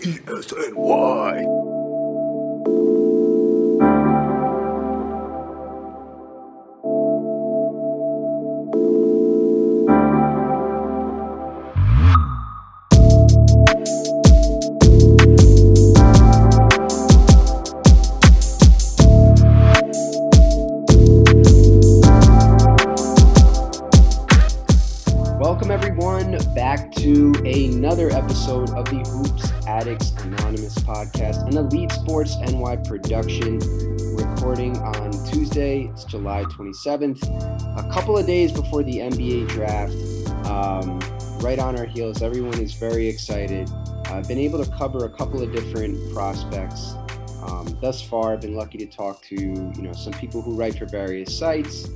PSNY. 27th, a couple of days before the NBA draft. Um, right on our heels, everyone is very excited. I've been able to cover a couple of different prospects um, thus far. I've been lucky to talk to you know some people who write for various sites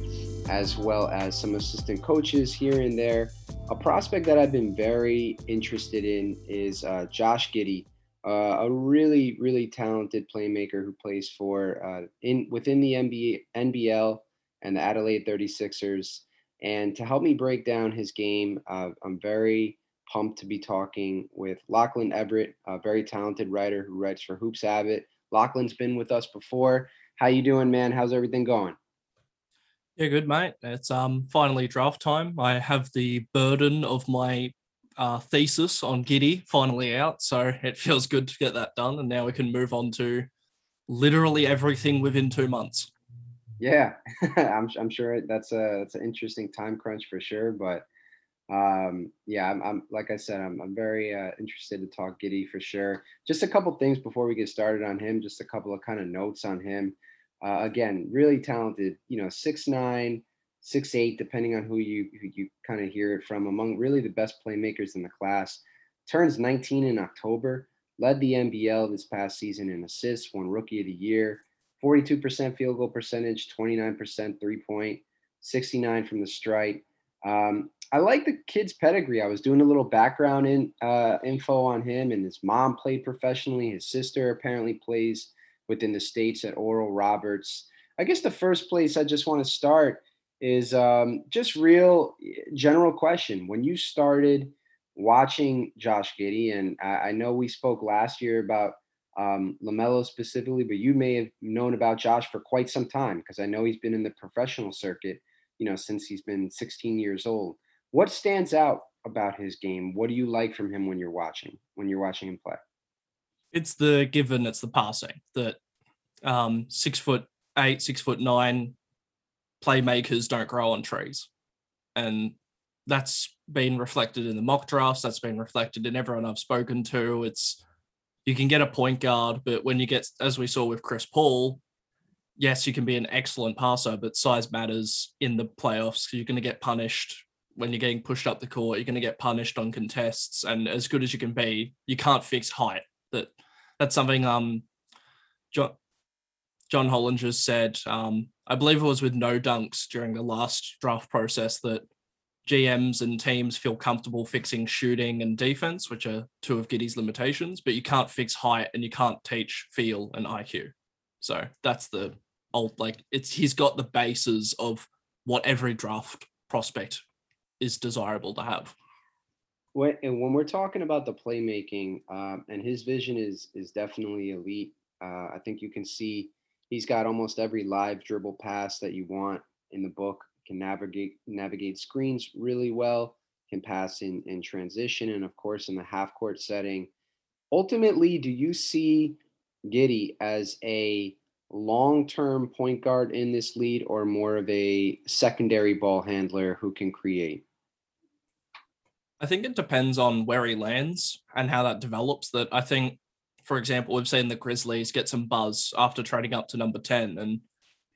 as well as some assistant coaches here and there. A prospect that I've been very interested in is uh, Josh Giddey, uh, a really, really talented playmaker who plays for uh, in within the NBA, NBL and the Adelaide 36ers. And to help me break down his game, uh, I'm very pumped to be talking with Lachlan Everett, a very talented writer who writes for Hoops Habit. Lachlan's been with us before. How you doing, man? How's everything going? Yeah, good mate. It's um finally draft time. I have the burden of my uh, thesis on Giddey finally out, so it feels good to get that done, and now we can move on to literally everything within two months. Yeah, I'm I'm sure that's a that's an interesting time crunch for sure, but um yeah i'm, I'm like i said i'm, I'm very uh, interested to talk Giddey for sure just a couple things before we get started on him just a couple of kind of notes on him uh, again, really talented. You know, six nine, six eight, depending on who you who you kind of hear it from. Among really the best playmakers in the class. Turns 19 in October. Led the NBL this past season in assists. Won Rookie of the Year. 42% field goal percentage. 29% three point, 69 from the stripe. Um, I like the kid's pedigree. I was doing a little background in uh, info on him, and his mom played professionally. His sister apparently plays within the states at Oral Roberts. I guess the first place I just want to start is um, just real eh, general question. When you started watching Josh Giddey, and I, I know we spoke last year about um, LaMelo specifically, but you may have known about Josh for quite some time because I know he's been in the professional circuit, you know, since he's been 16 years old. What stands out about his game? What do you like from him when you're watching when you're watching him play? it's the given, it's the passing that um, six foot eight, six foot nine playmakers don't grow on trees. And that's been reflected in the mock drafts, that's been reflected in everyone I've spoken to. It's you can get a point guard, but when you get, as we saw with Chris Paul, yes, you can be an excellent passer, but size matters in the playoffs. You're going to get punished when you're getting pushed up the court. You're going to get punished on contests, and as good as you can be, you can't fix height. That that's something um John John Hollinger said. Um, I believe it was with no dunks during the last draft process that GMs and teams feel comfortable fixing shooting and defense, which are two of Giddey's limitations, but you can't fix height and you can't teach feel and IQ. So that's the old like it's he's got the bases of what every draft prospect is desirable to have when, and when we're talking about the playmaking, um, and his vision is is definitely elite. Uh, I think you can see he's got almost every live dribble pass that you want in the book. Can navigate navigate screens really well. Can pass in in transition, and of course in the half court setting. Ultimately, do you see Giddey as a long-term point guard in this lead, or more of a secondary ball handler who can create? I think it depends on where he lands and how that develops. That I think, for example, we've seen the Grizzlies get some buzz after trading up to number 10. And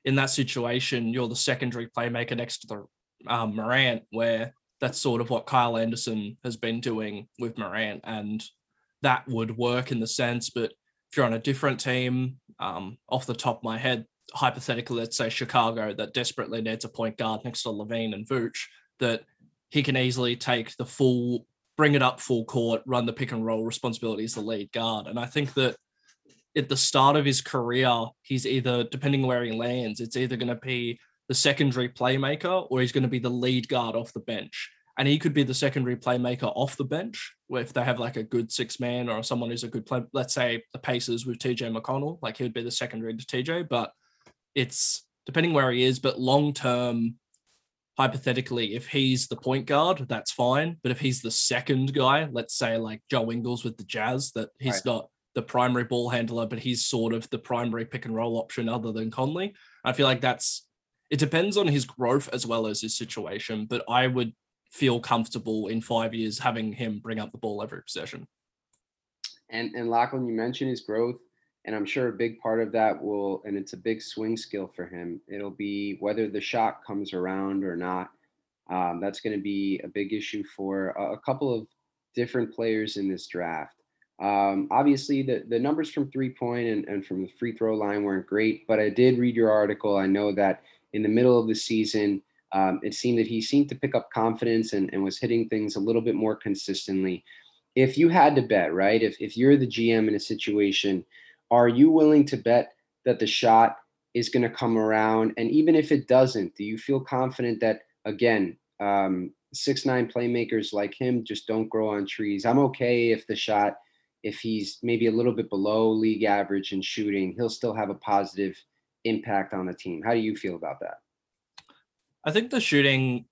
in that situation, you're the secondary playmaker next to the um, Morant, where that's sort of what Kyle Anderson has been doing with Morant. And that would work in the sense, but if you're on a different team, um, off the top of my head, hypothetically, let's say Chicago that desperately needs a point guard next to LaVine and Vooch, that he can easily take the full, bring it up full court, run the pick and roll responsibility as the lead guard. And I think that at the start of his career, he's either, depending where he lands, it's either going to be the secondary playmaker or he's going to be the lead guard off the bench. and he could be the secondary playmaker off the bench. If they have like a good six man or someone who's a good play, let's say the Pacers with TJ McConnell, like he would be the secondary to TJ. But it's depending where he is. But long term, hypothetically, if he's the point guard, that's fine. But if he's the second guy, let's say like Joe Ingles with the Jazz, that he's right. not the primary ball handler, but he's sort of the primary pick and roll option other than Conley. I feel like that's it depends on his growth as well as his situation, but I would feel comfortable in five years having him bring up the ball every possession. And and Lachlan, you mentioned his growth, and I'm sure a big part of that will, and it's a big swing skill for him. It'll be whether the shot comes around or not. Um, that's going to be a big issue for a, a, couple of different players in this draft. Um, obviously, the, the numbers from three point and, and from the free throw line weren't great, but I did read your article. I know that in the middle of the season, um, it seemed that he seemed to pick up confidence and, and was hitting things a little bit more consistently. If you had to bet, right, if, if you're the GM in a situation, are you willing to bet that the shot is going to come around? And even if it doesn't, do you feel confident that, again, um, six nine playmakers like him just don't grow on trees? I'm okay if the shot, if he's maybe a little bit below league average in shooting, he'll still have a positive impact on the team. How do you feel about that? I think the shooting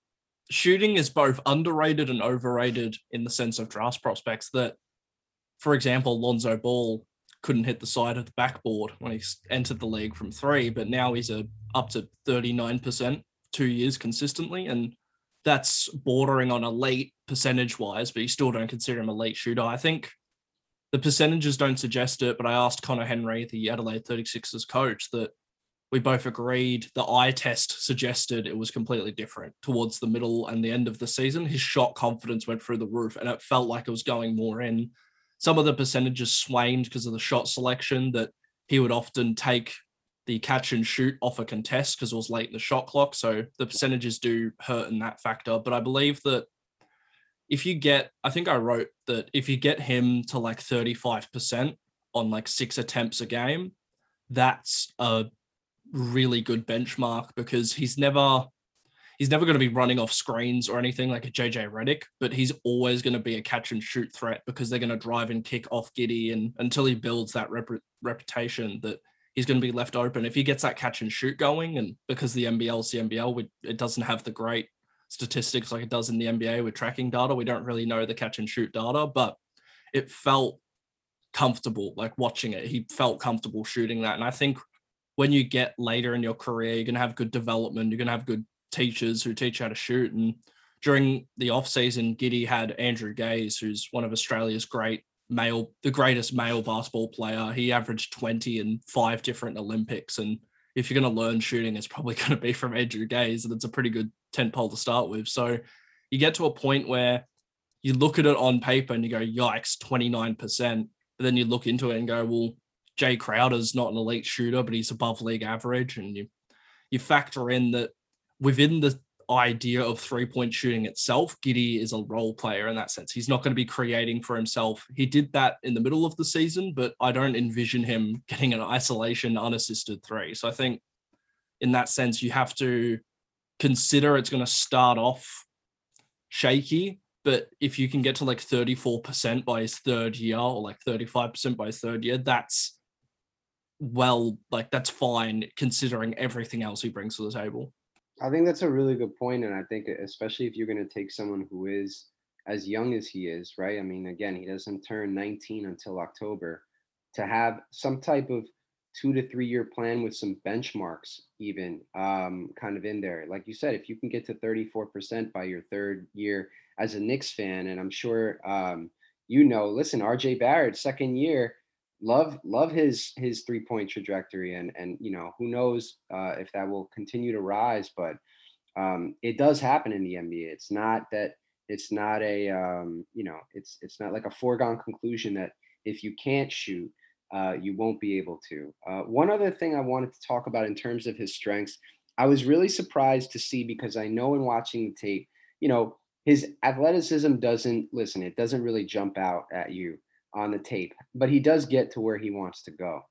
shooting is both underrated and overrated in the sense of draft prospects that for example Lonzo Ball couldn't hit the side of the backboard when he entered the league from 3 but now he's a up to 39% 2 years consistently and that's bordering on elite percentage wise but you still don't consider him a elite shooter I think the percentages don't suggest it but I asked Conner Henry the Adelaide 36ers coach that we both agreed the eye test suggested it was completely different towards the middle and the end of the season. His shot confidence went through the roof and it felt like it was going more in. Some of the percentages swaned because of the shot selection that he would often take the catch and shoot off a contest because it was late in the shot clock. So the percentages do hurt in that factor. But I believe that if you get, I think I wrote that if you get him to like 35% on like six attempts a game, that's a really good benchmark because he's never he's never going to be running off screens or anything like a JJ Redick, but he's always going to be a catch and shoot threat because they're going to drive and kick off Giddey and until he builds that rep- reputation that he's going to be left open. If he gets that catch and shoot going, and because the NBL, the NBL, it doesn't have the great statistics like it does in the NBA with tracking data. We don't really know the catch and shoot data, but it felt comfortable like watching it. He felt comfortable shooting that, and I think when you get later in your career, you're going to have good development. You're going to have good teachers who teach how to shoot. And during the off season, Giddey had Andrew Gaze, who's one of Australia's great male, the greatest male basketball player. He averaged 20 in five different Olympics. And if you're going to learn shooting, it's probably going to be from Andrew Gaze. And it's a pretty good tent pole to start with. So you get to a point where you look at it on paper and you go, yikes, 29%. But then you look into it and go, well, Jae Crowder's not an elite shooter, but he's above league average, and you you factor in that within the idea of three point shooting itself, Giddey is a role player in that sense. He's not going to be creating for himself. He did that in the middle of the season, but I don't envision him getting an isolation unassisted three. So I think in that sense, you have to consider it's going to start off shaky, but if you can get to like 34% by his third year or like 35% by his third year, that's well, like that's fine considering everything else he brings to the table. I think that's a really good point, and I think especially if you're going to take someone who is as young as he is, right? I mean, again, he doesn't turn 19 until October. To have some type of two to three year plan with some benchmarks, even um, kind of in there. Like you said, if you can get to 34% by your third year as a Knicks fan, and I'm sure um, you know, listen, RJ Barrett, second year, love love his his three point trajectory and and you know who knows uh, if that will continue to rise but um, it does happen in the NBA it's not that it's not a um, you know it's it's not like a foregone conclusion that if you can't shoot uh, you won't be able to uh, one other thing I wanted to talk about in terms of his strengths I was really surprised to see because I know in watching the tape you know his athleticism doesn't listen it doesn't really jump out at you on the tape, but he does get to where he wants to go.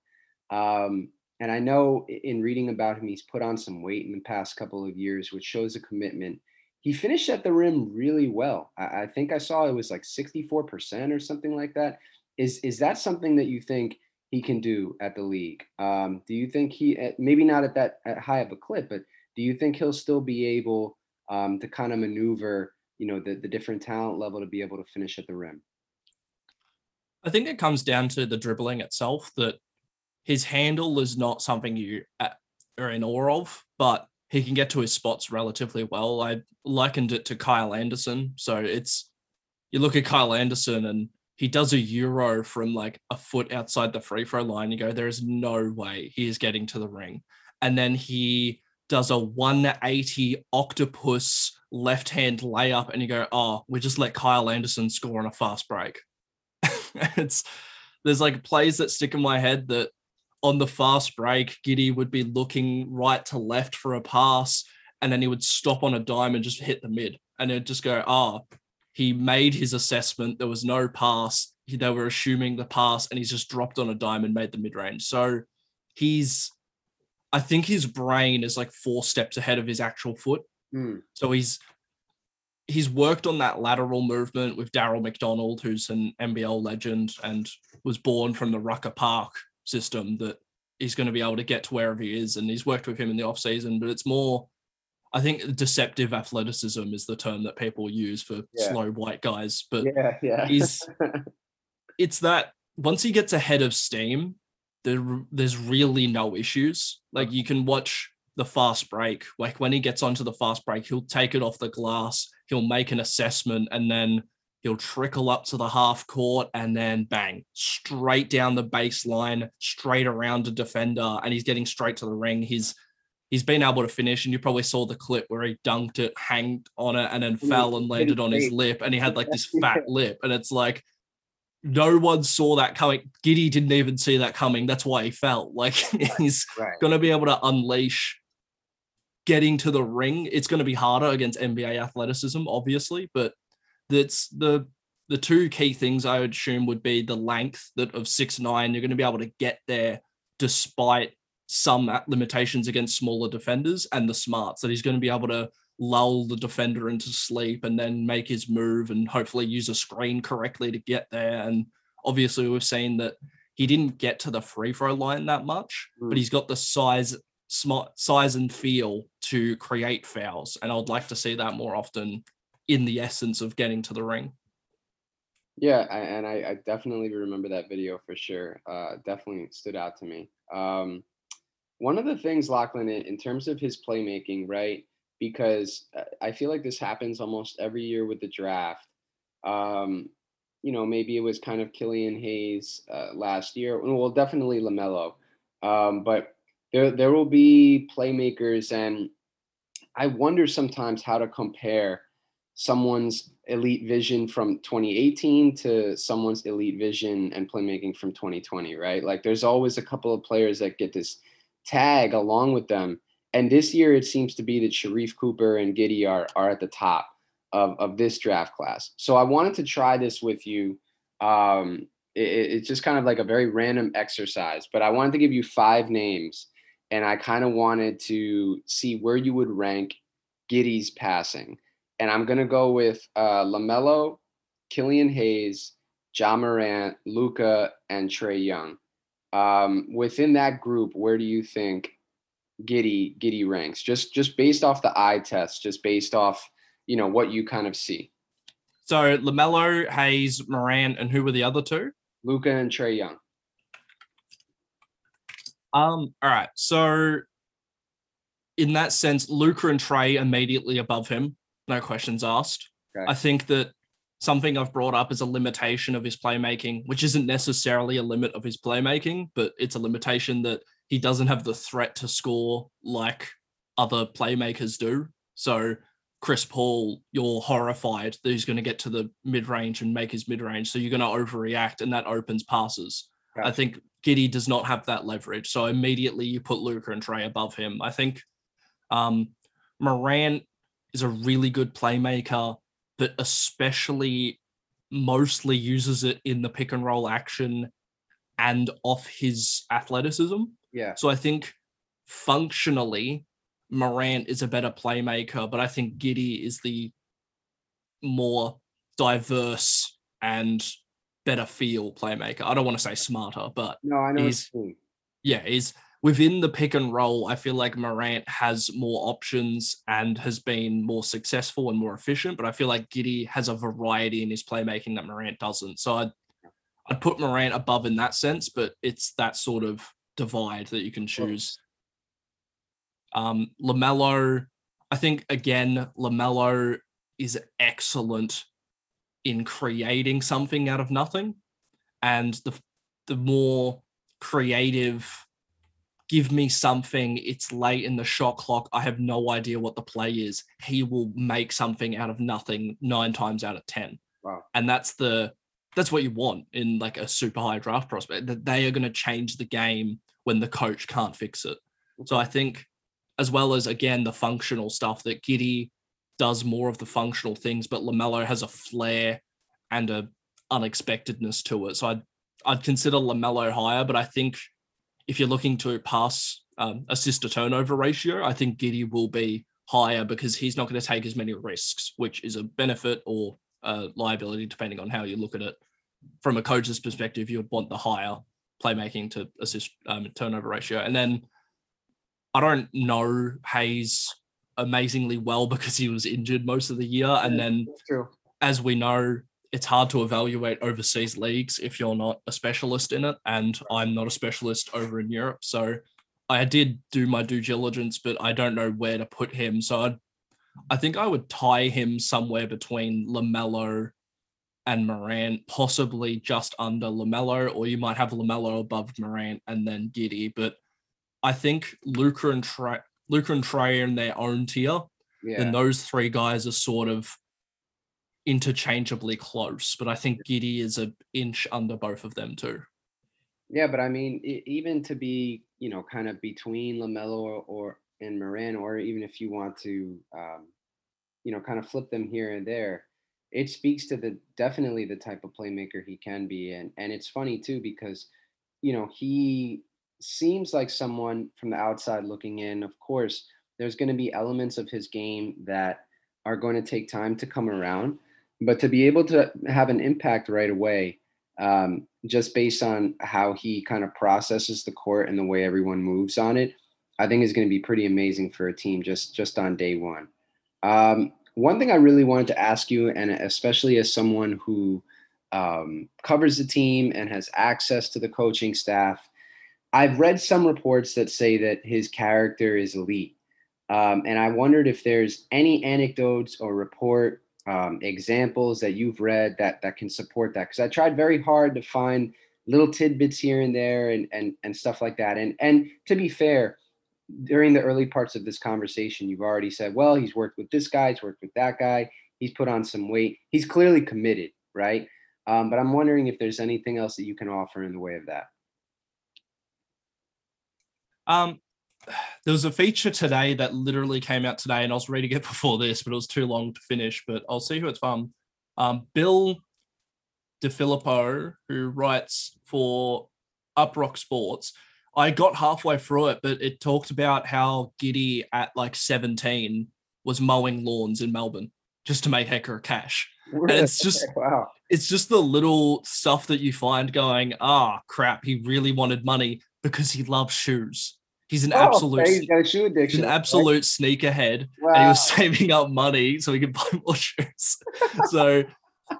Um, and I know in reading about him, he's put on some weight in the past couple of years, which shows a commitment. he finished at the rim really well. I, I think I saw it was like 64% or something like that. Is is that something that you think he can do at the league? Um, do you think he maybe not at that at high of a clip, but do you think he'll still be able um, to kind of maneuver, you know, the, the different talent level to be able to finish at the rim? I think it comes down to the dribbling itself that his handle is not something you are in awe of, but he can get to his spots relatively well. I likened it to Kyle Anderson. So it's you look at Kyle Anderson and he does a euro from like a foot outside the free throw line. You go, there is no way he is getting to the ring. And then he does a 180 octopus left hand layup, and you go, oh, we just let Kyle Anderson score on a fast break. it's there's like plays that stick in my head that on the fast break, Giddey would be looking right to left for a pass, and then he would stop on a dime and just hit the mid, and it'd just go, oh, he made his assessment. There was no pass. They were assuming the pass, and he's just dropped on a dime and made the mid range. So he's, I think his brain is like four steps ahead of his actual foot. Mm. So he's he's worked on that lateral movement with Darryl McDonald, who's an NBL legend and was born from the Rucker Park system that he's going to be able to get to wherever he is. And he's worked with him in the off season, but it's more I think deceptive athleticism is the term that people use for yeah. slow white guys. But yeah, yeah. he's it's that once he gets ahead of steam, there there's really no issues. Like you can watch the fast break. Like when he gets onto the fast break, he'll take it off the glass, he'll make an assessment, and then he'll trickle up to the half court and then bang, straight down the baseline, straight around a defender, and he's getting straight to the ring. He's he's been able to finish, and you probably saw the clip where he dunked it, hanged on it, and then fell and landed on his lip, and he had like this fat lip, and it's like no one saw that coming. Giddey didn't even see that coming. That's why he fell. Like he's right. going to be able to unleash getting to the ring. It's going to be harder against NBA athleticism, obviously, but that's the the two key things I would assume would be the length that of six nine. You're going to be able to get there despite some limitations against smaller defenders and the smarts that he's going to be able to lull the defender into sleep and then make his move and hopefully use a screen correctly to get there. And obviously, we've seen that he didn't get to the free throw line that much, mm. but he's got the size, smart size and feel to create fouls. And I would like to see that more often in the essence of getting to the ring. Yeah, and I, I definitely remember that video for sure. Uh, definitely stood out to me. Um, one of the things, Lachlan, in terms of his playmaking, right? Because uh, I feel like this happens almost every year with the draft. Um, you know, maybe it was kind of Killian Hayes uh, last year. Well, definitely Lamelo. Um, but there, there will be playmakers, and I wonder sometimes how to compare someone's elite vision from 2018 to someone's elite vision and playmaking from 2020, right? Like, there's always a couple of players that get this tag along with them. And this year, it seems to be that Sharife Cooper and Giddey are, are at the top of, of this draft class. So I wanted to try this with you. Um, it, it's just kind of like a very random exercise, but I wanted to give you five names and I kind of wanted to see where you would rank Giddey's passing. And I'm going to go with uh, LaMelo, Killian Hayes, Ja Morant, Luka, and Trae Young. Um, within that group, where do you think Giddey Giddey ranks? Just just based off the eye test, just based off you know what you kind of see. So Lamelo, Hayes, Morant, and who were the other two? Luka and Trae Young. Um. All right. So in that sense, Luka and Trae immediately above him, no questions asked. Okay. I think that something I've brought up as a limitation of his playmaking, which isn't necessarily a limit of his playmaking, but it's a limitation that he doesn't have the threat to score like other playmakers do. So Chris Paul, you're horrified that he's going to get to the mid range and make his mid range. So you're going to overreact, and that opens passes. I think Giddey does not have that leverage. So immediately you put Luka and Trae above him. I think um, Morant is a really good playmaker but especially mostly uses it in the pick and roll action and off his athleticism. Yeah. So I think functionally, Morant is a better playmaker, but I think Giddey is the more diverse and better feel playmaker. I don't want to say smarter, but no, I know. He's, yeah, he's within the pick and roll. I feel like Morant has more options and has been more successful and more efficient. But I feel like Giddey has a variety in his playmaking that Morant doesn't. So I'd I'd put Morant above in that sense, but it's that sort of divide that you can choose. Um, Lamelo, I think again, Lamelo is excellent in creating something out of nothing, and the the more creative, give me something. It's late in the shot clock. I have no idea what the play is. He will make something out of nothing nine times out of ten. Wow. And that's the that's what you want in like a super high draft prospect that they are going to change the game when the coach can't fix it. So I think as well as again the functional stuff that Giddey does more of the functional things, but Lamelo has a flair and a unexpectedness to it. So I'd I'd consider Lamelo higher, but I think if you're looking to pass um, assist to turnover ratio, I think Giddey will be higher because he's not going to take as many risks, which is a benefit or a liability depending on how you look at it. From a coach's perspective, you would want the higher playmaking to assist um, turnover ratio, and then I don't know Hayes amazingly well because he was injured most of the year. And then, as we know, it's hard to evaluate overseas leagues if you're not a specialist in it. And I'm not a specialist over in Europe. So I did do my due diligence, but I don't know where to put him. So I'd, I think I would tie him somewhere between LaMelo and Morant, possibly just under LaMelo, or you might have LaMelo above Morant and then Giddey. But I think Luka and Trae, Luka and Trae are in their own tier. Yeah. And those three guys are sort of interchangeably close. But I think Giddey is an inch under both of them too. Yeah, but I mean, even to be, you know, kind of between Lamelo or, or and Morant, or even if you want to, um, you know, kind of flip them here and there, it speaks to the definitely the type of playmaker he can be, and and it's funny too because, you know, he seems like someone from the outside looking in. Of course, there's going to be elements of his game that are going to take time to come around, but to be able to have an impact right away, um, just based on how he kind of processes the court and the way everyone moves on it, I think is going to be pretty amazing for a team just just on day one. Um, one thing I really wanted to ask you, and especially as someone who um, covers the team and has access to the coaching staff, I've read some reports that say that his character is elite. Um, and I wondered if there's any anecdotes or report um, examples that you've read that that can support that. Because I tried very hard to find little tidbits here and there and and and stuff like that. And and to be fair, during the early parts of this conversation, you've already said, well, he's worked with this guy, he's worked with that guy, he's put on some weight, he's clearly committed, right? Um, but I'm wondering if there's anything else that you can offer in the way of that. Um, there was a feature today that literally came out today, and I was reading it before this, but it was too long to finish. But I'll see who it's from. Um, Bill DeFilippo, who writes for Uprock Sports. I got halfway through it, but it talked about how Giddey at like 17 was mowing lawns in Melbourne just to make hecker cash. And it's just wow. It's just the little stuff that you find going, ah, oh, crap, he really wanted money because he loves shoes. He's an oh, absolute he's got a shoe addiction. He's an absolute right? sneakerhead. Wow. And he was saving up money so he could buy more shoes. so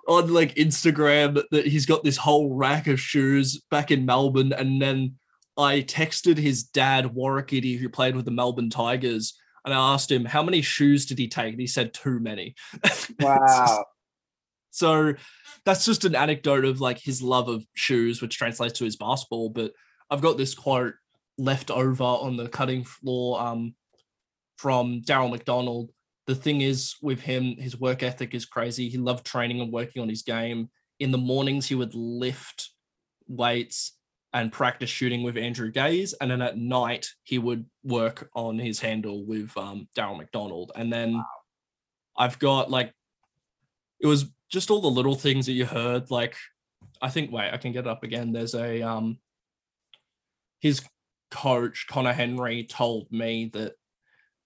on like Instagram that he's got this whole rack of shoes back in Melbourne. And then I texted his dad, Warwick Giddey, who played with the Melbourne Tigers, and I asked him how many shoes did he take? And he said too many. Wow. so that's just an anecdote of like his love of shoes, which translates to his basketball. But I've got this quote left over on the cutting floor um, from Darryl McDonald. The thing is with him, his work ethic is crazy. He loved training and working on his game. In the mornings, he would lift weights and practice shooting with Andrew Gaze. And then at night, he would work on his handle with um, Darryl McDonald. And then wow. I've got like, it was just all the little things that you heard. Like, I think, wait, I can get it up again. There's a, um, his coach, Conner Henry, told me that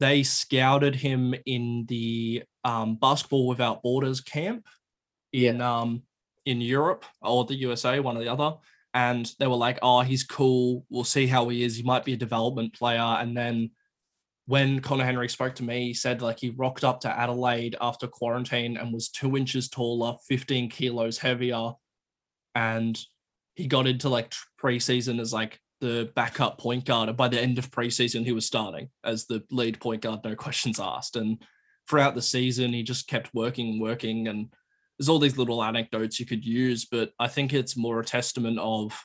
they scouted him in the um, Basketball Without Borders camp in um, in Europe or the USA, one or the other. And they were like, "Oh, he's cool. We'll see how he is. He might be a development player." And then when Conner Henry spoke to me, he said like he rocked up to Adelaide after quarantine and was two inches taller, 15 kilos heavier, and he got into like preseason as like the backup point guard. And by the end of preseason, he was starting as the lead point guard, no questions asked. And throughout the season, he just kept working and working. And there's all these little anecdotes you could use, but I think it's more a testament of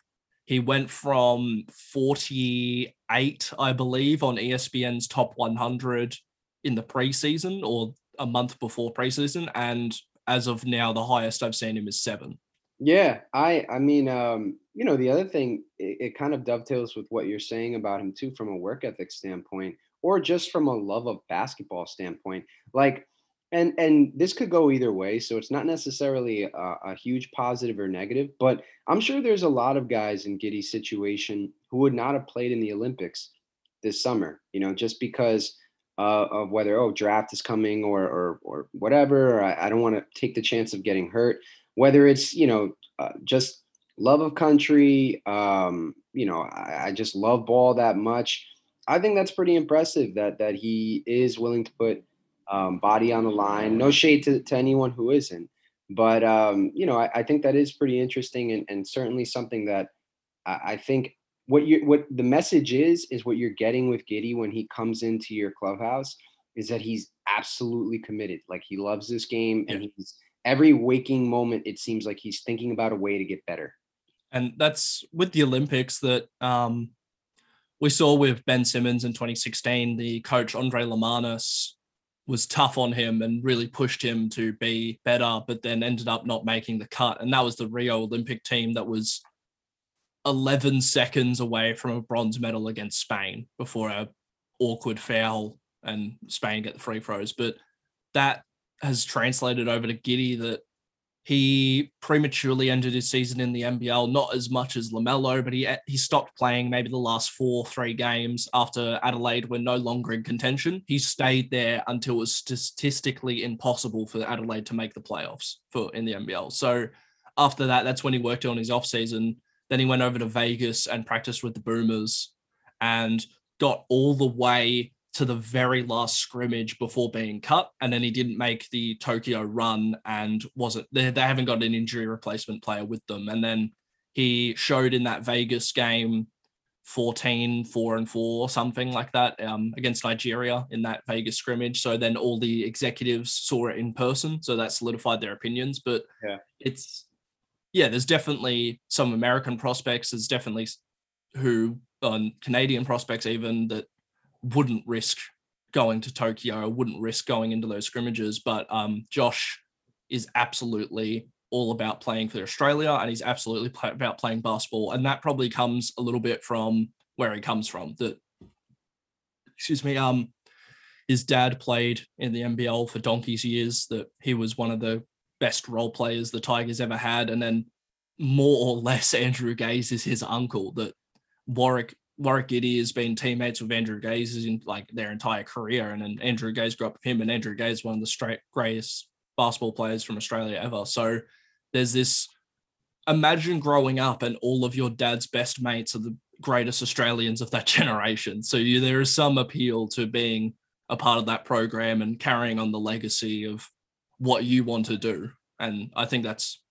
he went from 48, I believe, on ESPN's top 100 in the preseason or a month before preseason. And as of now, the highest I've seen him is seven. Yeah, I I mean, um, you know, the other thing, it, it kind of dovetails with what you're saying about him too, from a work ethic standpoint, or just from a love of basketball standpoint. Like, and and this could go either way, so it's not necessarily a, a huge positive or negative. But I'm sure there's a lot of guys in Giddey's situation who would not have played in the Olympics this summer. You know, just because. Uh, of whether oh draft is coming or or or whatever or I, I don't want to take the chance of getting hurt whether it's you know uh, just love of country um you know I, I, just love ball that much. I think that's pretty impressive that that he is willing to put um, body on the line. No shade to, to anyone who isn't but um you know i, I think that is pretty interesting and, and certainly something that I, I think what you what the message is is what you're getting with Giddey when he comes into your clubhouse is that he's absolutely committed. Like he loves this game and he's every waking moment it seems like he's thinking about a way to get better. And that's with the olympics that um, we saw with ben simmons in 2016 the coach Andrej Lemanis was tough on him and really pushed him to be better but then ended up not making the cut. And that was the rio olympic team that was 11 seconds away from a bronze medal against spain before a awkward foul and spain get the free throws. But that has translated over to Giddey that he prematurely ended his season in the NBL, not as much as LaMelo, but he he stopped playing maybe the last four, three games after Adelaide were no longer in contention. He stayed there until it was statistically impossible for Adelaide to make the playoffs for in the NBL. So after that, that's when he worked on his offseason. Then he went over to Vegas and practiced with the Boomers and got all the way to the very last scrimmage before being cut, and then he didn't make the Tokyo run and wasn't they, they haven't got an injury replacement player with them. And then he showed in that Vegas game 14, 4 and 4 or something like that um, against Nigeria in that Vegas scrimmage. So then all the executives saw it in person. So that solidified their opinions. But yeah, it's yeah, there's definitely some American prospects. There's definitely who on Canadian prospects even that wouldn't risk going to Tokyo, wouldn't risk going into those scrimmages. But um, Josh is absolutely all about playing for Australia and he's absolutely about playing basketball. And that probably comes a little bit from where he comes from. That, excuse me, um, his dad played in the NBL for donkey's years, that he was one of the best role players the Tigers ever had. And then more or less Andrew Gaze is his uncle, that Warwick Warwick Giddey has been teammates with Andrew Gaze in like their entire career, and then Andrew Gaze grew up with him, and Andrew Gaze one of the straight greatest basketball players from Australia ever. So there's this. Imagine growing up and all of your dad's best mates are the greatest Australians of that generation. So you, there is some appeal to being a part of that program and carrying on the legacy of what you want to do. And I think that's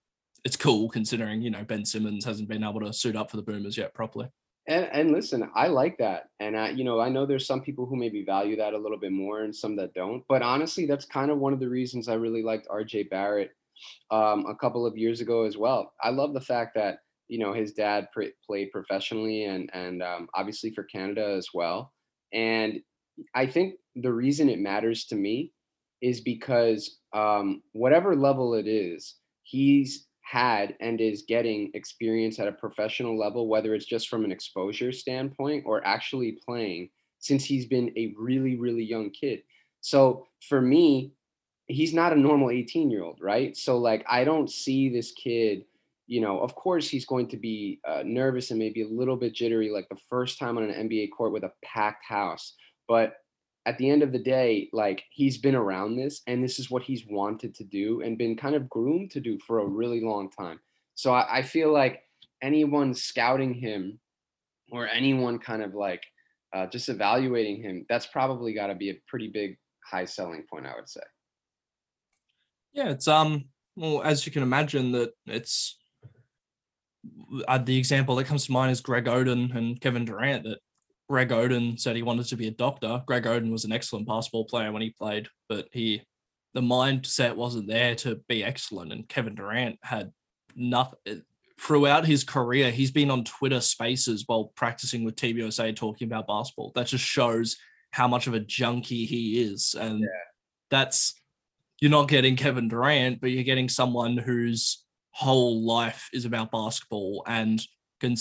it's cool considering you know Ben Simmons hasn't been able to suit up for the Boomers yet properly. And and listen, I like that. And I, you know, I know there's some people who maybe value that a little bit more and some that don't. But honestly, that's kind of one of the reasons I really liked RJ Barrett um, a couple of years ago as well. I love the fact that, you know, his dad played professionally and and um, obviously for Canada as well. And I think the reason it matters to me is because um, whatever level it is, he's had and is getting experience at a professional level, whether it's just from an exposure standpoint or actually playing since he's been a really, really young kid. So for me, he's not a normal 18 year old, right? So, like, I don't see this kid, you know, of course, he's going to be uh, nervous and maybe a little bit jittery, like the first time on an NBA court with a packed house. But at the end of the day, like he's been around this and this is what he's wanted to do and been kind of groomed to do for a really long time. So I, I feel like anyone scouting him or anyone kind of like uh, just evaluating him, that's probably got to be a pretty big high selling point, I would say. Yeah, it's um well as you can imagine that it's uh, the example that comes to mind is Greg Oden and Kevin Durant. That Greg Oden said he wanted to be a doctor. Greg Oden was an excellent basketball player when he played, but he the mindset wasn't there to be excellent. And Kevin Durant had nothing throughout his career. He's been on Twitter Spaces while practicing with Team USA talking about basketball. That just shows how much of a junkie he is, and yeah. that's you're not getting Kevin Durant, but you're getting someone whose whole life is about basketball and can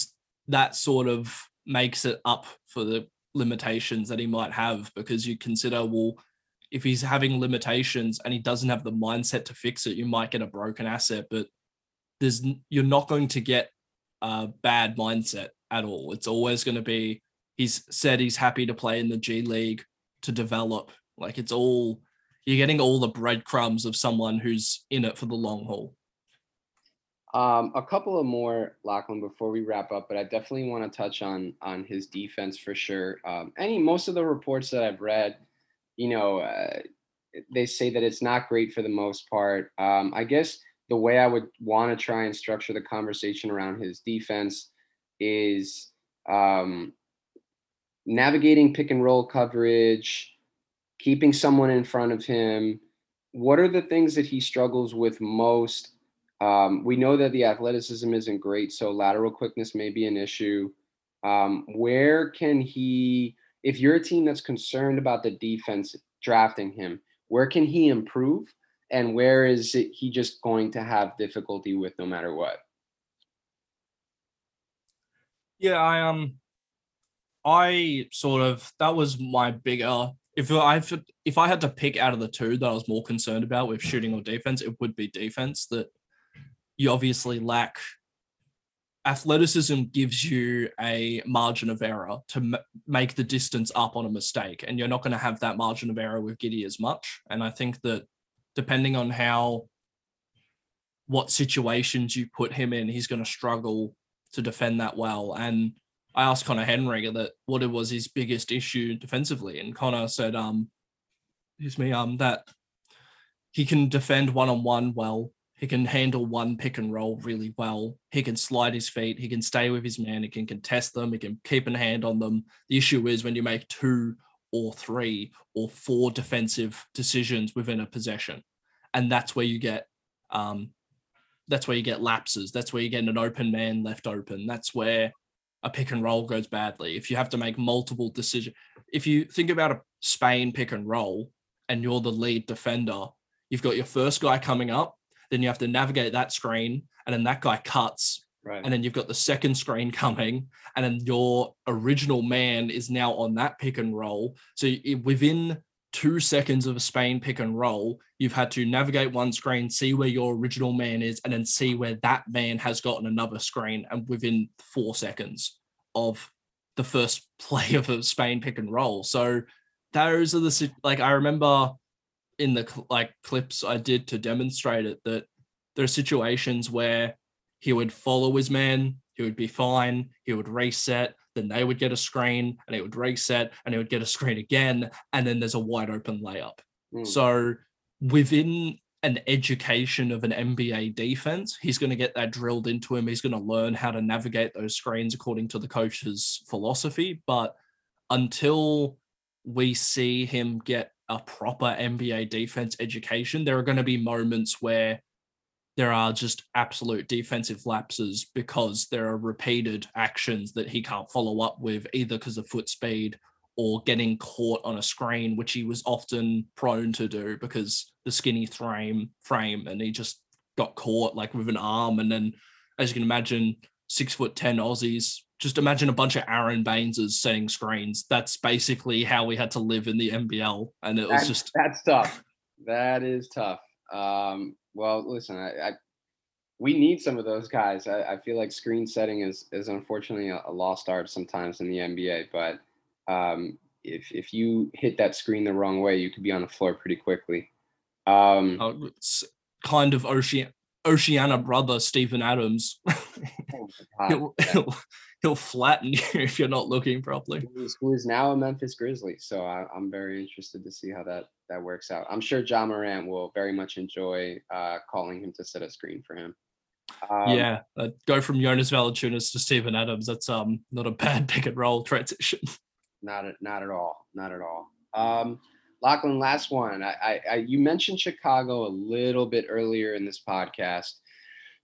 that sort of makes it up for the limitations that he might have because you consider well if he's having limitations and he doesn't have the mindset to fix it you might get a broken asset but there's you're not going to get a bad mindset at all. It's always going to be he's said he's happy to play in the G League to develop. Like it's all you're getting all the breadcrumbs of someone who's in it for the long haul um, a couple of more Lachlan before we wrap up, but I definitely want to touch on on his defense for sure. Um, any most of the reports that I've read, you know, uh, they say that it's not great for the most part. Um, I guess the way I would want to try and structure the conversation around his defense is um, navigating pick and roll coverage, keeping someone in front of him. What are the things that he struggles with most? Um, we know that the athleticism isn't great, so lateral quickness may be an issue. Um, where can he, if you're a team that's concerned about the defense drafting him, where can he improve? And where is it he just going to have difficulty with no matter what? Yeah, I um I sort of that was my bigger if I if I had to pick out of the two that I was more concerned about with shooting or defense, it would be defense. That you obviously lack athleticism gives you a margin of error to m- make the distance up on a mistake and you're not going to have that margin of error with Giddey as much. And i think that depending on how what situations you put him in he's going to struggle to defend that well. And i asked Conner Henry that what it was his biggest issue defensively and Conner said um excuse me um that he can defend one-on-one well he can handle one pick and roll really well. He can slide his feet. He can stay with his man. He can contest them. He can keep a hand on them. The issue is when you make two or three or four defensive decisions within a possession, and that's where you get um, that's where you get lapses. That's where you get an open man left open. That's where a pick and roll goes badly. If you have to make multiple decisions, if you think about a Spain pick and roll and you're the lead defender, you've got your first guy coming up then you have to navigate that screen, and then that guy cuts. Right. And then you've got the second screen coming, and then your original man is now on that pick and roll. So within two seconds of a Spain pick and roll, you've had to navigate one screen, see where your original man is, and then see where that man has gotten another screen. And within four seconds of the first play of a Spain pick and roll. So those are the like I remember in the like clips I did to demonstrate it that there are situations where he would follow his man, he would be fine, he would reset, then they would get a screen and he would reset and he would get a screen again, and then there's a wide open layup. Mm. So within an education of an NBA defense, he's going to get that drilled into him. He's going to learn how to navigate those screens according to the coach's philosophy. But until we see him get a proper NBA defense education, there are going to be moments where there are just absolute defensive lapses because there are repeated actions that he can't follow up with either because of foot speed or getting caught on a screen, which he was often prone to do because the skinny frame frame and he just got caught like with an arm. And then as you can imagine, six foot ten Aussies just imagine a bunch of Aron Bayneses setting screens. That's basically how we had to live in the NBL, and it was that's, just that's tough. That is tough. Um, well, listen, I, I, we need some of those guys. I, I, feel like screen setting is is unfortunately a, a, lost art sometimes in the NBA, but um, if if you hit that screen the wrong way, you could be on the floor pretty quickly. Um, oh, it's kind of Ocean Oceania brother Steven Adams. oh he'll, he'll, he'll flatten you if you're not looking properly. Who is now a Memphis Grizzly, so I, am very interested to see how that that works out. I'm sure Ja Morant will very much enjoy uh, calling him to set a screen for him. Um, yeah, uh, go from Jonas Valanciunas to Steven Adams. That's um not a bad pick and roll transition. Not at, not at all. Not at all. Um, Lachlan, last one. I, I, I, you mentioned Chicago a little bit earlier in this podcast.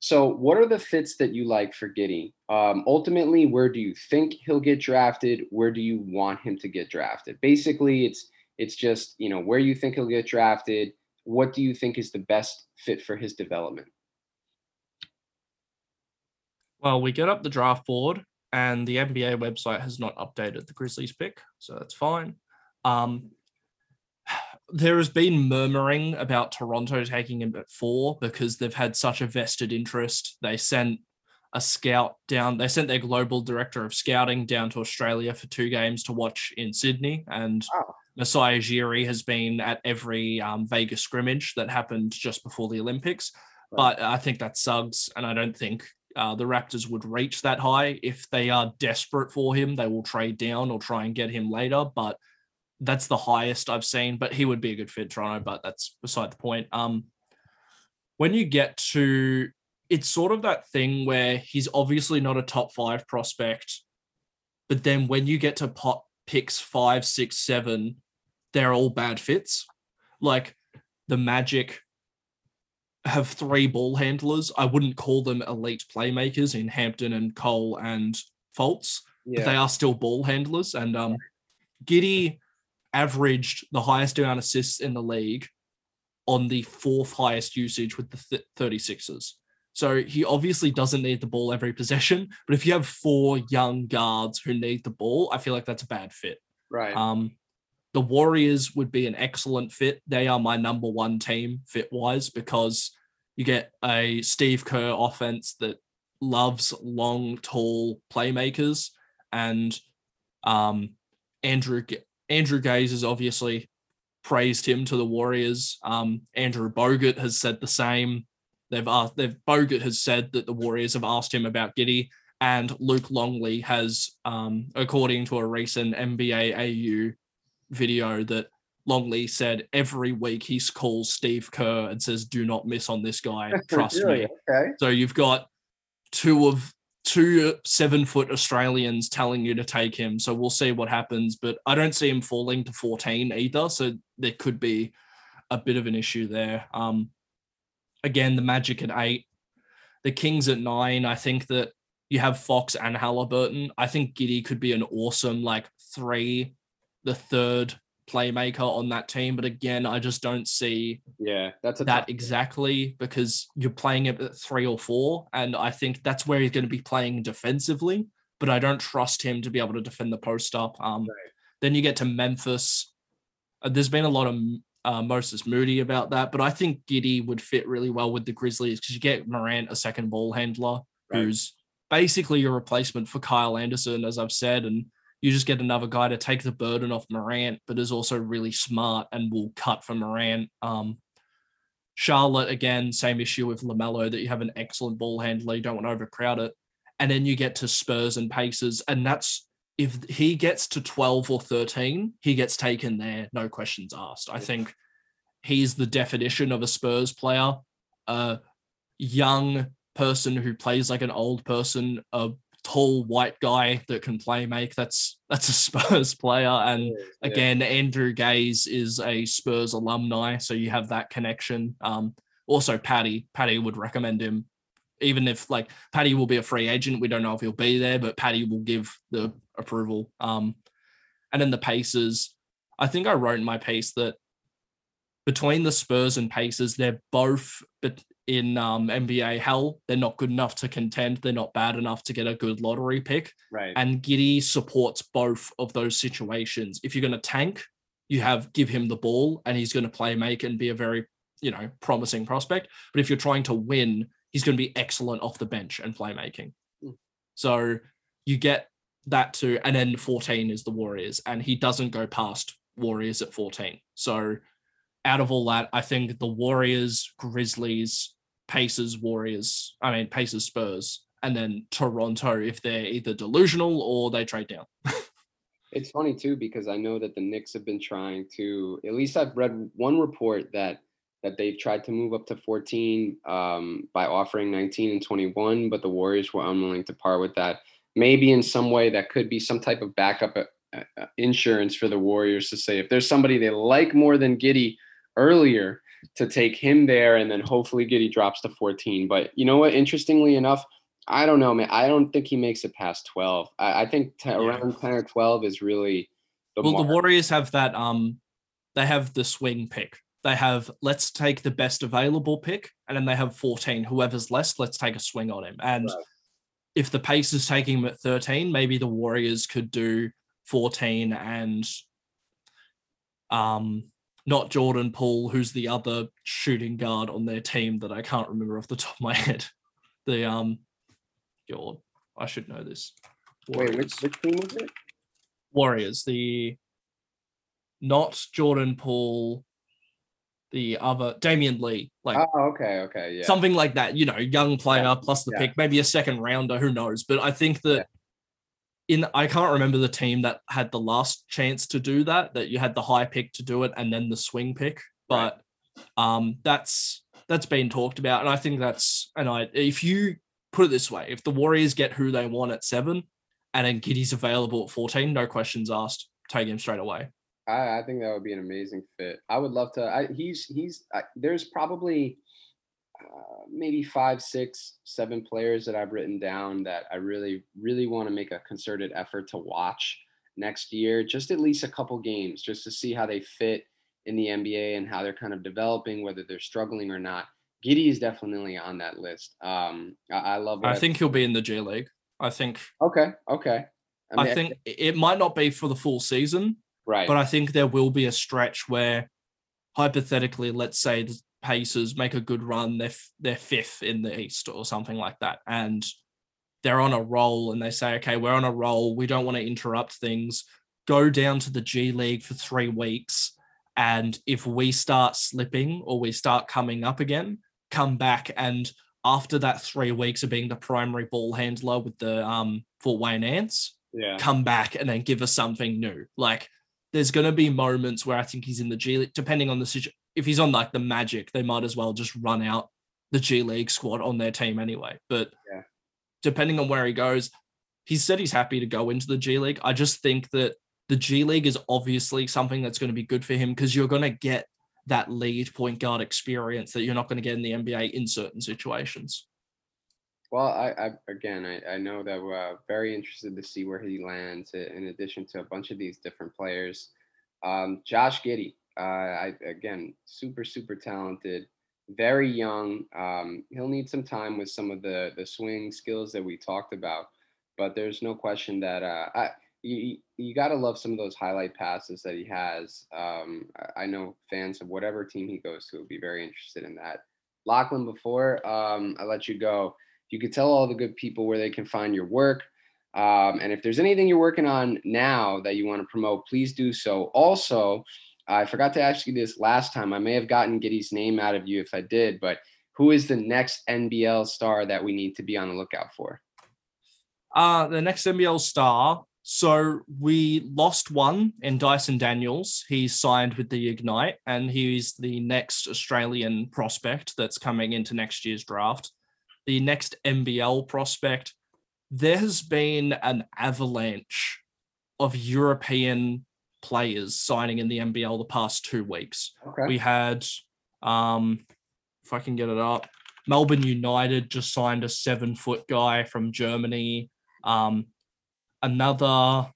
So, what are the fits that you like for Giddey? Um, ultimately, where do you think he'll get drafted? Where do you want him to get drafted? Basically, it's it's just you know where you think he'll get drafted. What do you think is the best fit for his development? Well, we get up the draft board, and the NBA website has not updated the Grizzlies pick, so that's fine. Um, there has been murmuring about Toronto taking him at four because they've had such a vested interest. They sent a scout down, they sent their global director of scouting down to Australia for two games to watch in Sydney. And oh. Masai Ujiri has been at every um, Vegas scrimmage that happened just before the Olympics. Right. But I think that sucks. And I don't think uh, the Raptors would reach that high. If they are desperate for him, they will trade down or try and get him later. But that's the highest I've seen, but he would be a good fit Toronto, but that's beside the point. Um, when you get to it's sort of that thing where he's obviously not a top five prospect, but then when you get to pot picks five, six, seven, they're all bad fits. Like the Magic have three ball handlers. I wouldn't call them elite playmakers in Hampton and Cole and Fultz, yeah. but they are still ball handlers. And um, Giddey averaged the highest amount of assists in the league on the fourth highest usage with the th- 36ers. So he obviously doesn't need the ball every possession, but if you have four young guards who need the ball, I feel like that's a bad fit. Right. Um, the Warriors would be an excellent fit. They are my number one team fit wise because you get a Steve Kerr offense that loves long, tall playmakers, and um, Andrew Andrew Gaze has obviously praised him to the Warriors. Um, Andrew Bogut has said the same. They've asked, they've Bogut has said that the Warriors have asked him about Giddey, and Luke Longley has, um, according to a recent NBA AU video, that Longley said every week he calls Steve Kerr and says, "Do not miss on this guy. Trust really? me." Okay. So you've got two of two seven foot Australians telling you to take him. So we'll see what happens. But I don't see him falling to 14 either. So there could be a bit of an issue there. Um, again, the Magic at eight, the Kings at nine. I think that you have Fox and Halliburton. I think Giddey could be an awesome like three, the third playmaker on that team. But again, I just don't see yeah that's that exactly because you're playing it at three or four, and I think that's where he's going to be playing defensively. But I don't trust him to be able to defend the post up. Um, right. Then you get to Memphis. Uh, there's been a lot of uh, Moses Moody about that, but I think Giddey would fit really well with the Grizzlies because you get Morant, a second ball handler, right. who's basically your replacement for Kyle Anderson, as I've said, and you just get another guy to take the burden off Morant, but is also really smart and will cut for Morant. Um, Charlotte, again, same issue with LaMelo that you have an excellent ball handler, you don't want to overcrowd it. And then you get to Spurs and Pacers, and that's if he gets to 12 or 13, he gets taken there, no questions asked. I think he's the definition of a Spurs player, a young person who plays like an old person, a tall white guy that can play make. That's that's a Spurs player. And yeah, again, Andrew Gaze is a Spurs alumni, so you have that connection. Um, also Patty, Patty would recommend him, even if like Patty will be a free agent. We don't know if he'll be there, but Patty will give the approval. Um, and then the Pacers, I think I wrote in my piece that between the Spurs and Pacers, they're both but in um, NBA hell. They're not good enough to contend. They're not bad enough to get a good lottery pick. Right. And Giddey supports both of those situations. If you're going to tank, you have give him the ball and he's going to play make and be a very you know promising prospect. But if you're trying to win, he's going to be excellent off the bench and playmaking. Mm. So you get that too, and then 14 is the Warriors, and he doesn't go past Warriors at 14. So out of all that, I think the Warriors, Grizzlies, Pacers, Warriors, I mean Pacers, Spurs, and then Toronto if they're either delusional or they trade down. it's funny too because I know that the Knicks have been trying to. At least I've read one report that that they've tried to move up to 14 um, by offering 19 and 21, but the Warriors were unwilling to part with that. Maybe in some way that could be some type of backup uh, uh, insurance for the Warriors to say if there's somebody they like more than Giddey earlier to take him there, and then hopefully Giddey drops to 14. But you know what? Interestingly enough, I don't know, man. I don't think he makes it past 12. I, I think t- yeah. around 10 or 12 is really the well. Mark. The Warriors have that. Um, they have the swing pick they have let's take the best available pick, and then they have 14. Whoever's less, let's take a swing on him. And right. if the Pacers taking him at 13, maybe the Warriors could do 14 and um not Jordan Poole, who's the other shooting guard on their team that I can't remember off the top of my head. The um God, I should know this. Warriors. Wait, which, which team was it? Warriors. The not Jordan Poole, the other Damion Lee, like oh, okay, okay, yeah, something like that. You know, young player yeah. plus the yeah. pick, maybe a second rounder, who knows? But I think that yeah. In I can't remember the team that had the last chance to do that. That you had the high pick to do it and then the swing pick, but right. um, that's that's been talked about, and I think that's and I if you put it this way, if the Warriors get who they want at seven, and then Giddey's available at fourteen, no questions asked, take him straight away. I, I think that would be an amazing fit. I would love to. I, he's he's I, there's probably uh, maybe five, six, seven players that I've written down that I really really want to make a concerted effort to watch next year. Just at least a couple games, just to see how they fit in the NBA and how they're kind of developing, whether they're struggling or not. Giddey is definitely on that list. Um, I, I love. I think he'll be in the G League. I think. Okay. Okay. I, mean, I think it might not be for the full season, Right. But I think there will be a stretch where, hypothetically, let's say Pacers make a good run, they're they're fifth in the East or something like that, and they're on a roll, and they say, okay, we're on a roll. We don't want to interrupt things. Go down to the G League for three weeks, and if we start slipping or we start coming up again, come back and after that three weeks of being the primary ball handler with the um Fort Wayne Ants, yeah. come back and then give us something new. Like there's going to be moments where I think he's in the G League, depending on the situation. If he's on like the Magic, they might as well just run out the G League squad on their team anyway. But yeah. depending on where he goes, he said he's happy to go into the G League. I just think that the G League is obviously something that's going to be good for him because you're going to get that lead point guard experience that you're not going to get in the NBA in certain situations. Well, I, I again, I, I know that we're uh, very interested to see where he lands. In addition to a bunch of these different players, um, Josh Giddey, uh, I again, super super talented, very young. Um, he'll need some time with some of the the swing skills that we talked about, but there's no question that uh, I, you you got to love some of those highlight passes that he has. Um, I know fans of whatever team he goes to will be very interested in that. Lachlan, before um, I let you go you could tell all the good people where they can find your work. Um, and if there's anything you're working on now that you want to promote, please do so. Also, I forgot to ask you this last time. I may have gotten Giddey's name out of you if I did, but who is the next NBL star that we need to be on the lookout for? Uh, the next NBL star. So we lost one in Dyson Daniels. He's signed with the Ignite, and he's the next Australian prospect that's coming into next year's draft the next NBL prospect, there has been an avalanche of European players signing in the NBL the past two weeks. Okay. We had, um, if I can get it up, Melbourne United just signed a seven foot guy from Germany. Um, another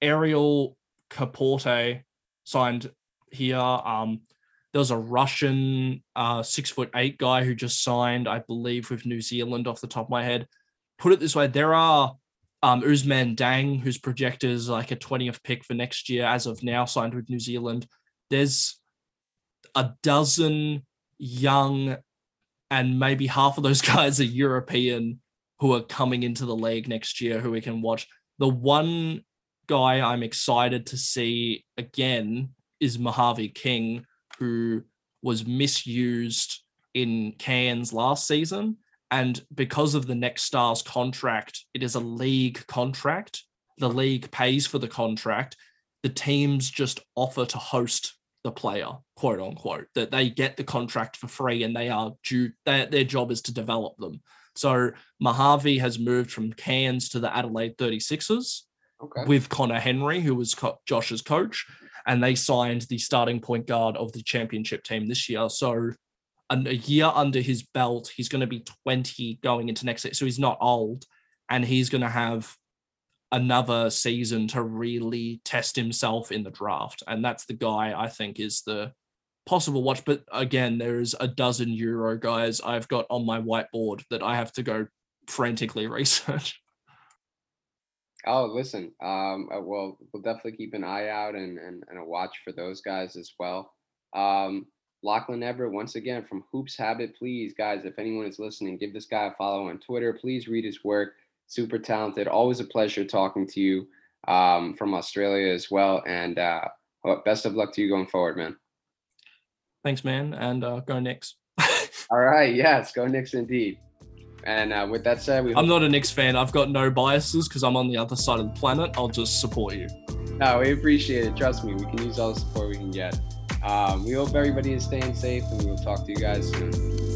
Ariel Capote signed here. Um, there was a Russian uh, six foot eight guy who just signed, I believe, with New Zealand off the top of my head. Put it this way, there are um, Ousmane Dieng, who's projected as like a 20th pick for next year, as of now, signed with New Zealand. There's a dozen young, and maybe half of those guys are European who are coming into the league next year who we can watch. The one guy I'm excited to see again is Mojave King, who was misused in Cairns last season. And because of the Next Stars contract, it is a league contract. The league pays for the contract. The teams just offer to host the player, quote unquote, that they get the contract for free and they are due, their, their job is to develop them. So Mojave has moved from Cairns to the Adelaide 36ers okay. with Conner Henry, who was co- Josh's coach, and they signed the starting point guard of the championship team this year. So a year under his belt, he's going to be 20 going into next year. So he's not old, and he's going to have another season to really test himself in the draft. And that's the guy I think is the possible watch. But again, there's a dozen Euro guys I've got on my whiteboard that I have to go frantically research. Oh, listen. Um, uh, well, we'll definitely keep an eye out and, and, and a watch for those guys as well. Um, Lachlan Everett, once again from Hoops Habit. Please, guys, if anyone is listening, give this guy a follow on Twitter. Please read his work. Super talented. Always a pleasure talking to you um, from Australia as well. And uh, best of luck to you going forward, man. Thanks, man. And uh, go Knicks. All right. Yes, go Knicks indeed. And uh, with that said, we I'm not a Knicks fan. I've got no biases because I'm on the other side of the planet. I'll just support you. No, we appreciate it. Trust me, we can use all the support we can get. Um, we hope everybody is staying safe, and we will talk to you guys soon.